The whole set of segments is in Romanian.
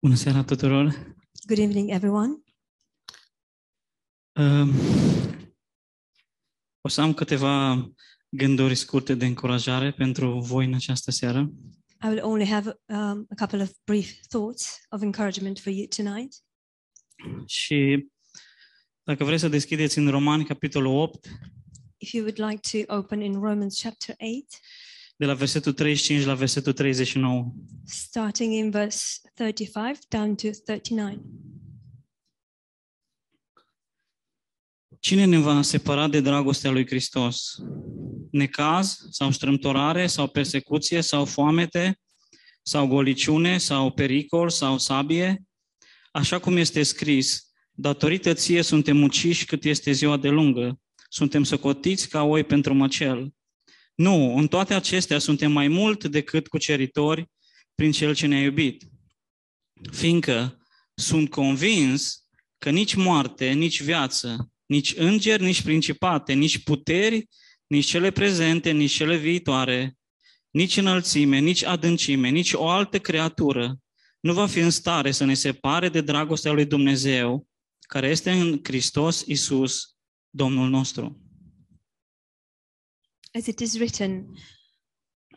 Bună seara tuturor! Good evening, everyone. Um, O să am câteva gânduri scurte de încurajare pentru voi în această seară. I will only have um, a couple of brief thoughts of encouragement for you tonight. Și dacă vreți să deschideți în Romani, capitolul 8, If you would like to open in Romans chapter 8, de la versetul 35 la versetul 39. starting in verse 35 down to 39. Cine ne va separa de dragostea lui Hristos? Necaz sau strâmtorare sau persecuție sau foamete sau goliciune sau pericol sau sabie? Așa cum este scris, datorită ție suntem uciși cât este ziua de lungă, suntem socotiți ca oi pentru măcel. Nu, în toate acestea suntem mai mult decât cuceritori prin Cel ce ne-a iubit. Fiindcă sunt convins că nici moarte, nici viață, nici îngeri, nici principate, nici puteri, nici cele prezente, nici cele viitoare, nici înălțime, nici adâncime, nici o altă creatură nu va fi în stare să ne separe de dragostea lui Dumnezeu, care este în Hristos Isus, Domnul nostru. As it is written,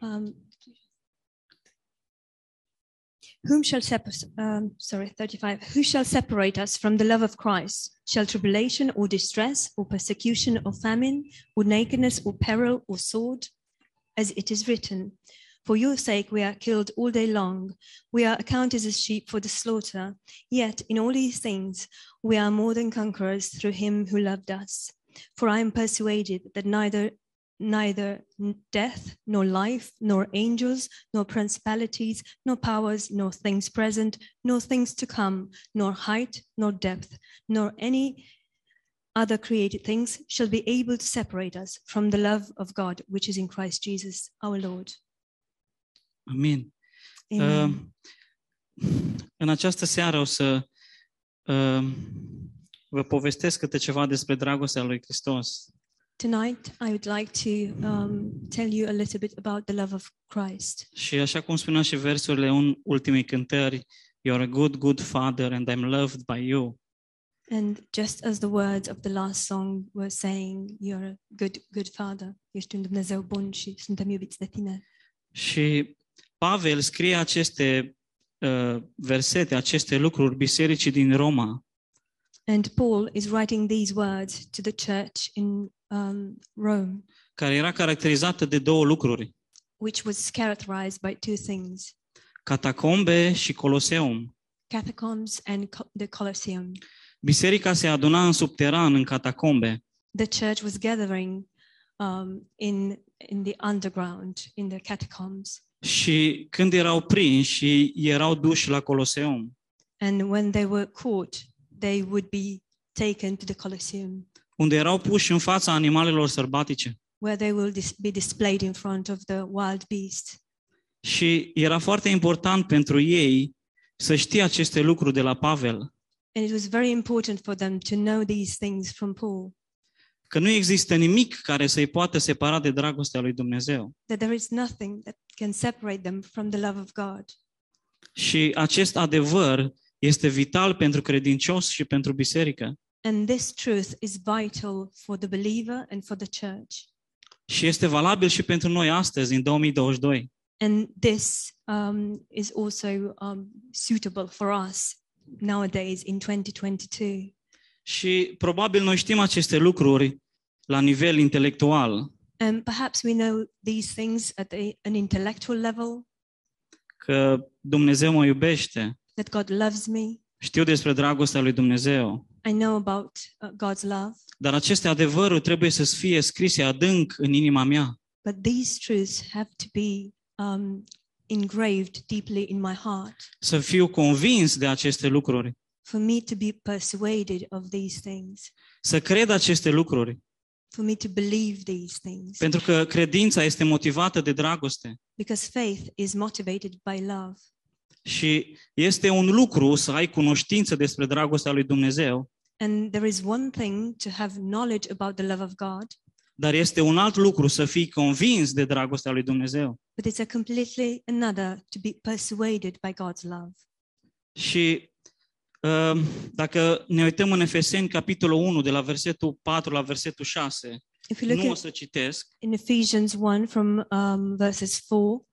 um, whom shall separate, um, sorry, 35, who shall separate us from the love of Christ? Shall tribulation or distress or persecution or famine or nakedness or peril or sword? As it is written, for your sake we are killed all day long. We are accounted as sheep for the slaughter. Yet in all these things we are more than conquerors through him who loved us. For I am persuaded that neither neither death, nor life, nor angels, nor principalities, nor powers, nor things present, nor things to come, nor height, nor depth, nor any other created things shall be able to separate us from the love of God which is in Christ Jesus our Lord. Amin. Amen. Uh, în această seară o să uh, vă povestesc câte ceva despre dragostea lui Hristos. Tonight, I would like to um, tell you a little bit about the love of Christ. Și așa cum spunea și versurile în ultimei cântări, You're a good, good father and I'm loved by you. And just as the words of the last song were saying, You're a good, good father. Ești un Dumnezeu bun și suntem iubiți de tine. Și Pavel scrie aceste uh, versete, aceste lucruri bisericii din Roma. And Paul is writing these words to the church in um, Rome, care era caracterizată de două lucruri, which was characterized by two things catacombe și coloseum. catacombs and co- the Colosseum. Biserica se aduna în subteran, în catacombe, The church was gathering um, in, in the underground, in the catacombs. și când erau prinși și erau duși la coloseum. And when they were caught, they would be taken to the Colosseum, unde erau puși în fața animalelor sărbatice. where they will dis- be displayed in front of the wild beasts. Și era foarte important pentru ei să știe aceste lucruri de la Pavel, And it was very important for them to know these things from Paul că nu există nimic care să-i poată separa de dragostea lui Dumnezeu. that there is nothing that can separate them from the love of God. Și acest adevăr este vital pentru credincios și pentru biserică. And this truth is vital for the believer and for the church. Și este valabil și pentru noi astăzi, în 2022. And this um, is also um, suitable for us nowadays in 2022. Și probabil noi știm aceste lucruri la nivel intelectual, And perhaps we know these things at a, an intellectual level că Dumnezeu mă iubește, that God loves me. știu despre dragostea lui Dumnezeu, I know about uh, God's love. Dar aceste adevăruri trebuie să fie scrise adânc în inima mea. But these truths have to be um, engraved deeply in my heart Să fiu convins de aceste lucruri. for me to be persuaded of these things, Să cred aceste lucruri. for me to believe these things. Pentru că credința este motivată de dragoste. Because faith is motivated by love. Și este un lucru să ai cunoștință despre dragostea lui Dumnezeu, And there is one thing to have knowledge about the love of God, dar este un alt lucru să fii convins de dragostea lui Dumnezeu. but it's a completely another to be persuaded by God's love. Și uh, dacă ne uităm în Efeseni, capitolul 1, de la versetul 4 la versetul 6, If you look nu o at, să citesc, in Ephesians 1 from um, verses 4,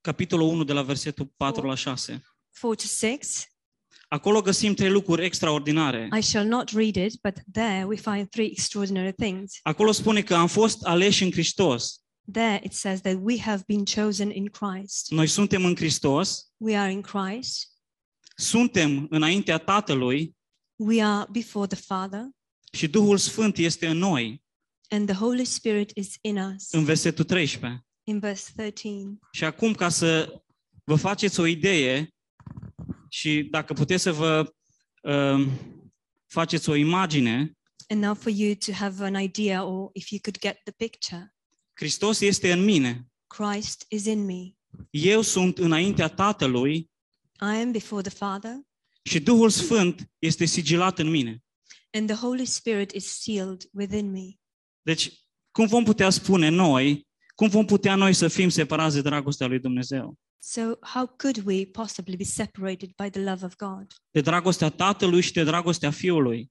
capitolul 1 de la versetul 4 Four. la 6. 4 to 6, Acolo găsim trei lucruri extraordinare. I shall not read it, but there we find three extraordinary things. Acolo spune că am fost aleși în Hristos. There it says that we have been chosen in Christ. Noi suntem în Hristos, We are in Christ. suntem înaintea Tatălui We are before the Father, și Duhul Sfânt este în noi, and the Holy Spirit is in us. în versetul 13. In verse 13. Și acum, ca să vă faceți o idee și dacă puteți să vă uh, faceți o imagine, And now for you to have an idea, or if you could get the picture, Hristos este în mine. Christ is in me. Eu sunt înaintea Tatălui I am before the Father, și Duhul Sfânt este sigilat în mine. and the Holy Spirit is sealed within me. Deci, cum vom putea spune noi, cum vom putea noi să fim separați de dragostea lui Dumnezeu? So, how could we possibly be separated by the love of God? De dragostea Tatălui și de dragostea Fiului.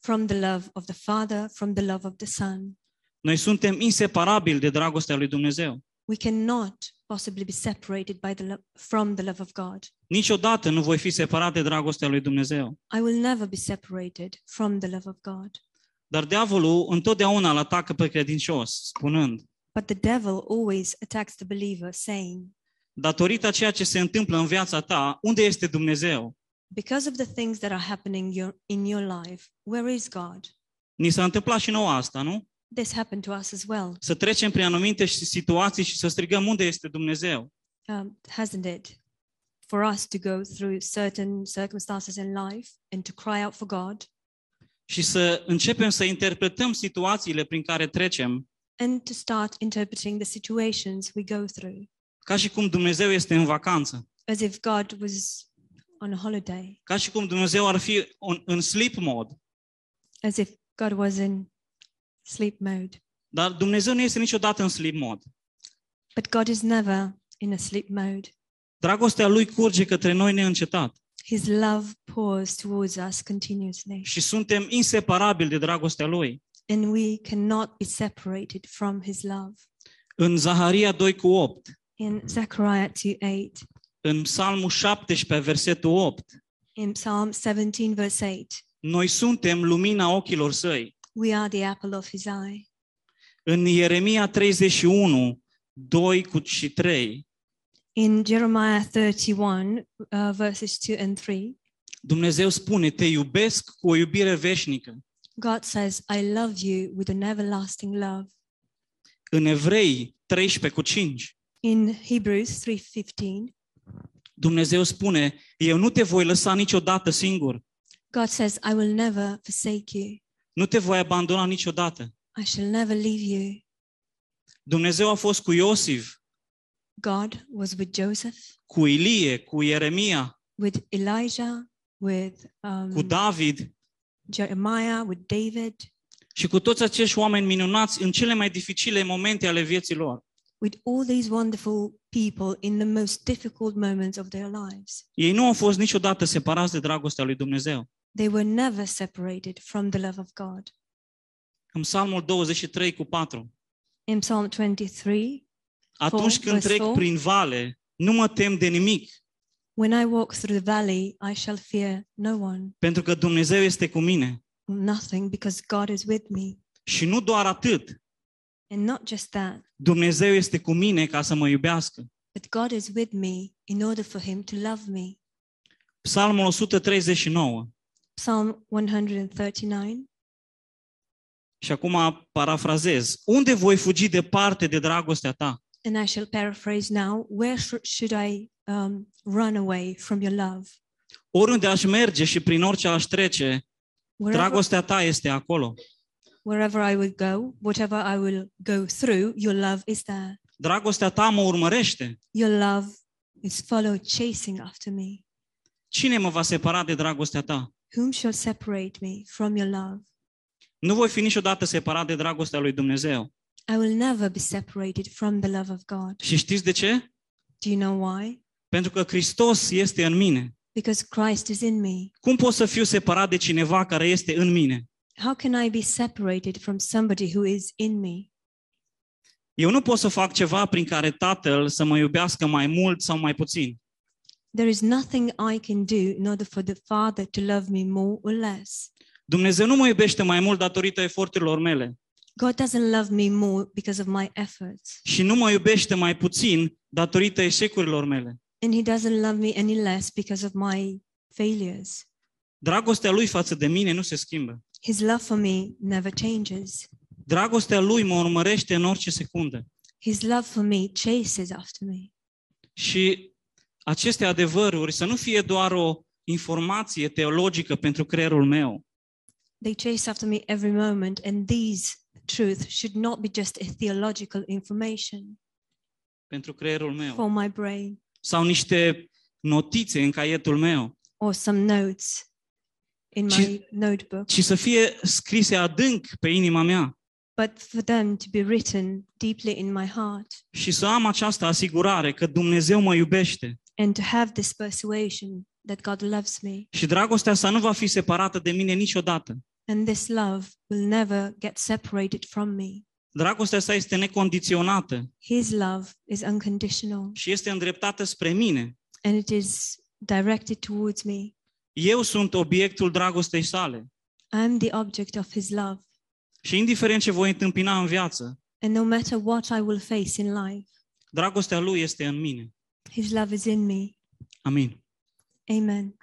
From the love of the Father, from the love of the Son. Noi suntem inseparabili de dragostea lui Dumnezeu. We cannot possibly be separated by the lo- from the love of God. Niciodată nu voi fi separat de dragostea lui Dumnezeu. I will never be separated from the love of God. Dar diavolul întotdeauna îl atacă pe credincios, spunând, But the devil always attacks the believer, saying, datorită a ceea ce se întâmplă în viața ta, unde este Dumnezeu? Because of the things that are happening your, in your life, where is God? Ni s-a întâmplat și nouă asta, nu? This happened to us as well, Să trecem prin anumite situații și să strigăm unde este Dumnezeu. um, hasn't it? For us to go through certain circumstances in life and to cry out for God Și să începem să interpretăm situațiile prin care trecem and to start interpreting the situations we go through ca și cum Dumnezeu este în vacanță. as if God was on a holiday, Ca și cum Dumnezeu ar fi în, în sleep mode. as if God was in sleep mode. Dar Dumnezeu nu este niciodată în sleep mode. But God is never in a sleep mode. Dragostea Lui curge către noi neîncetat. His love pours towards us continuously, Și suntem inseparabili de dragostea Lui. And we cannot be separated from His love. În Zaharia 2 cu 8, In Zechariah 2 8, în Psalmul 17, versetul 8, in Psalm 17, verse 8, noi suntem lumina ochilor săi. we are the apple of His eye. În Ieremia 31, 2 cu și 3, In Jeremiah 31, uh, verses 2 and 3, Dumnezeu spune, te iubesc cu o iubire veșnică. God says, I love you with an everlasting love. În Evrei 13 cu 5, In Hebrews 3:15, Dumnezeu spune, eu nu te voi lăsa niciodată singur, God says, I will never forsake you. nu te voi abandona niciodată. I shall never leave you. Dumnezeu a fost cu Iosif, God was with Joseph, cu Ilie, cu Ieremia, with Elijah, with cu um, David Jeremiah, with David, și cu toți acești oameni minunați în cele mai dificile momente ale vieții lor. with all these wonderful people in the most difficult moments of their lives. Ei nu au fost niciodată separați de dragostea lui Dumnezeu. They were never separated from the love of God. În Psalmul 23 cu 4. In Psalm 23, Atunci când verse trec four. prin vale, nu mă tem de nimic, when I walk through the valley, I shall fear no one, pentru că Dumnezeu este cu mine. nothing, because God is with me. Și nu doar atât, And not just that, Dumnezeu este cu mine ca să mă iubească. but God is with me in order for Him to love me. Psalmul 139. Psalm 139. Și acum parafrazez. Unde voi fugi departe de dragostea ta? And I shall paraphrase now Where sh- should I um, run away from your love? Oriunde aș merge și prin orice aș trece, Wherever, dragostea ta este acolo. wherever I will go, whatever I will go through, your love is there. Dragostea ta mă urmărește. Your love is followed, chasing after me. Cine mă va separa de dragostea ta? Whom shall separate me from your love? Nu voi fi niciodată separat de dragostea lui Dumnezeu. I will never be separated from the love of God. Și știți de ce? Do you know why? Pentru că Hristos este în mine. because Christ is in me. Cum pot să fiu separat de cineva care este în mine? How can I be separated from somebody who is in me? Eu nu pot să fac ceva prin care Tatăl să mă iubească mai mult sau mai puțin. There is nothing I can do in order for the Father to love me more or less. Dumnezeu nu mă iubește mai mult datorită eforturilor mele God doesn't love me more because of my efforts, și nu mă iubește mai puțin datorită eșecurilor mele. And He doesn't love me any less because of my failures. Dragostea lui față de mine nu se schimbă. His love for me never changes. Dragostea lui mă urmărește în orice secundă. His love for me chases after me. Și aceste adevăruri să nu fie doar o informație teologică pentru creierul meu, They chase after me every moment, and these truth should not be just a theological information pentru creierul meu, for my brain sau niște notițe în caietul meu, or some notes in Ci- my notebook, ci să fie scrise adânc pe inima mea but for them to be written deeply in my heart și să am această asigurare că Dumnezeu mă iubește and to have this persuasion that God loves me. și dragostea asta nu va fi separată de mine niciodată. And this love will never get separated from me. Dragostea asta este necondiționată His love is unconditional și este îndreptată spre mine. and it is directed towards me. Eu sunt obiectul dragostei sale I'm the object of His love. și indiferent ce voi întâmpina în viață, And no matter what I will face in life, dragostea lui este în mine. His love is in me. Amin. Amen.